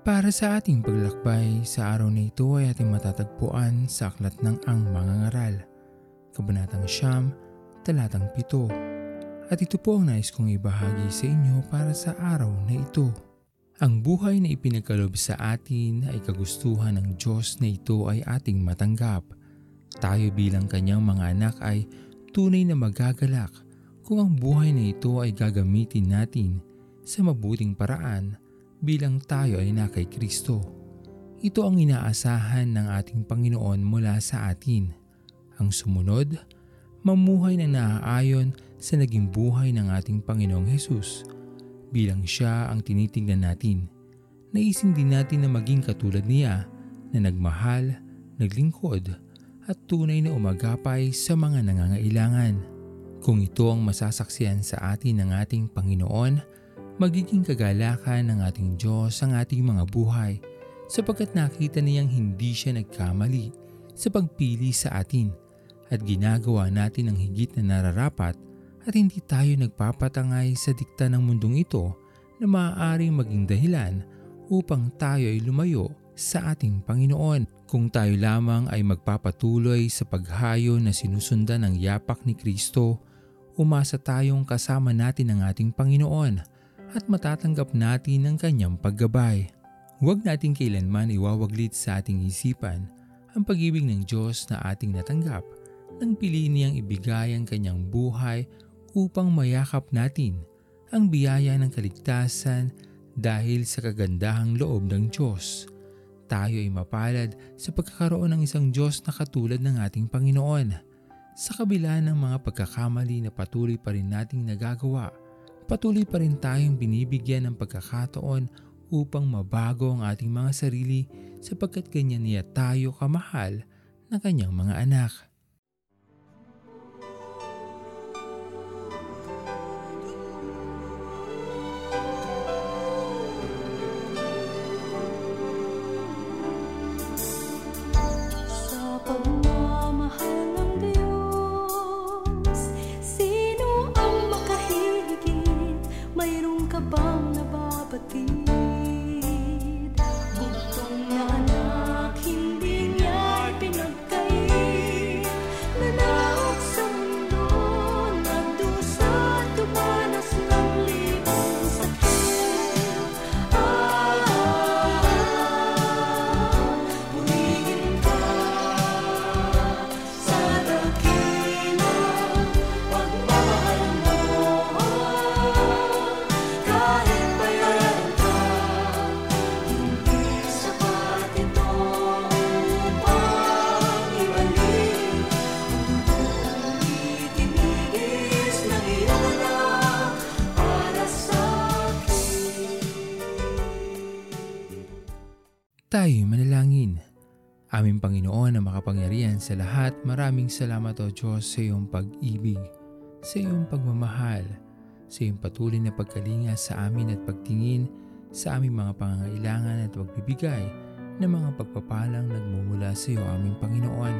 Para sa ating paglalakbay, sa araw na ito ay ating matatagpuan sa Aklat ng Ang Mga Ngaral, Kabanatang Siyam, Talatang Pito. At ito po ang nais kong ibahagi sa inyo para sa araw na ito. Ang buhay na ipinagkalob sa atin ay kagustuhan ng Diyos na ito ay ating matanggap. Tayo bilang kanyang mga anak ay tunay na magagalak kung ang buhay na ito ay gagamitin natin sa mabuting paraan bilang tayo ay na kay Kristo. Ito ang inaasahan ng ating Panginoon mula sa atin. Ang sumunod, mamuhay na naaayon sa naging buhay ng ating Panginoong Hesus bilang siya ang tinitingnan natin. Naisin din natin na maging katulad niya na nagmahal, naglingkod at tunay na umagapay sa mga nangangailangan. Kung ito ang masasaksiyan sa atin ng ating Panginoon, magiging kagalakan ng ating Diyos ang ating mga buhay sapagkat nakita niyang hindi siya nagkamali sa pagpili sa atin at ginagawa natin ang higit na nararapat at hindi tayo nagpapatangay sa dikta ng mundong ito na maaaring maging dahilan upang tayo ay lumayo sa ating Panginoon. Kung tayo lamang ay magpapatuloy sa paghayo na sinusundan ng yapak ni Kristo, umasa tayong kasama natin ang ating Panginoon at matatanggap natin ang kanyang paggabay. Huwag nating kailanman iwawaglit sa ating isipan ang pag-ibig ng Diyos na ating natanggap nang piliin niyang ibigay ang kanyang buhay upang mayakap natin ang biyaya ng kaligtasan dahil sa kagandahang loob ng Diyos. Tayo ay mapalad sa pagkakaroon ng isang Diyos na katulad ng ating Panginoon. Sa kabila ng mga pagkakamali na patuloy pa rin nating nagagawa, patuloy pa rin tayong binibigyan ng pagkakataon upang mabago ang ating mga sarili sapagkat ganyan niya tayo kamahal na kanyang mga anak. ti. Tayo manalangin. Aming Panginoon na makapangyarihan sa lahat, maraming salamat o Diyos sa iyong pag-ibig, sa iyong pagmamahal, sa iyong patuloy na pagkalinga sa amin at pagtingin sa aming mga pangangailangan at pagbibigay ng mga pagpapalang nagmumula sa iyo aming Panginoon.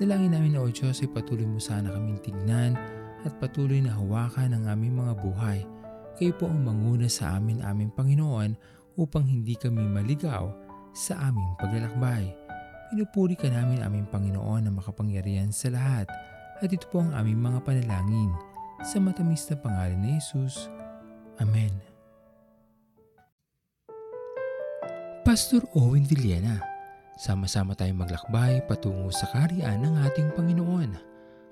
Dalangin namin o Diyos ay patuloy mo sana kaming tignan at patuloy na hawakan ang aming mga buhay. Kayo po ang manguna sa amin aming Panginoon upang hindi kami maligaw sa aming paglalakbay. Pinupuri ka namin aming Panginoon na makapangyarihan sa lahat at ito po ang aming mga panalangin sa matamis na pangalan ni Jesus. Amen. Pastor Owen Villena, sama-sama tayong maglakbay patungo sa kariyan ng ating Panginoon.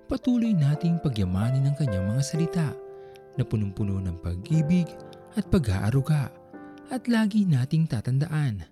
Patuloy nating pagyamanin ang kanyang mga salita na punong-puno ng pag-ibig at pag-aaruga at lagi nating tatandaan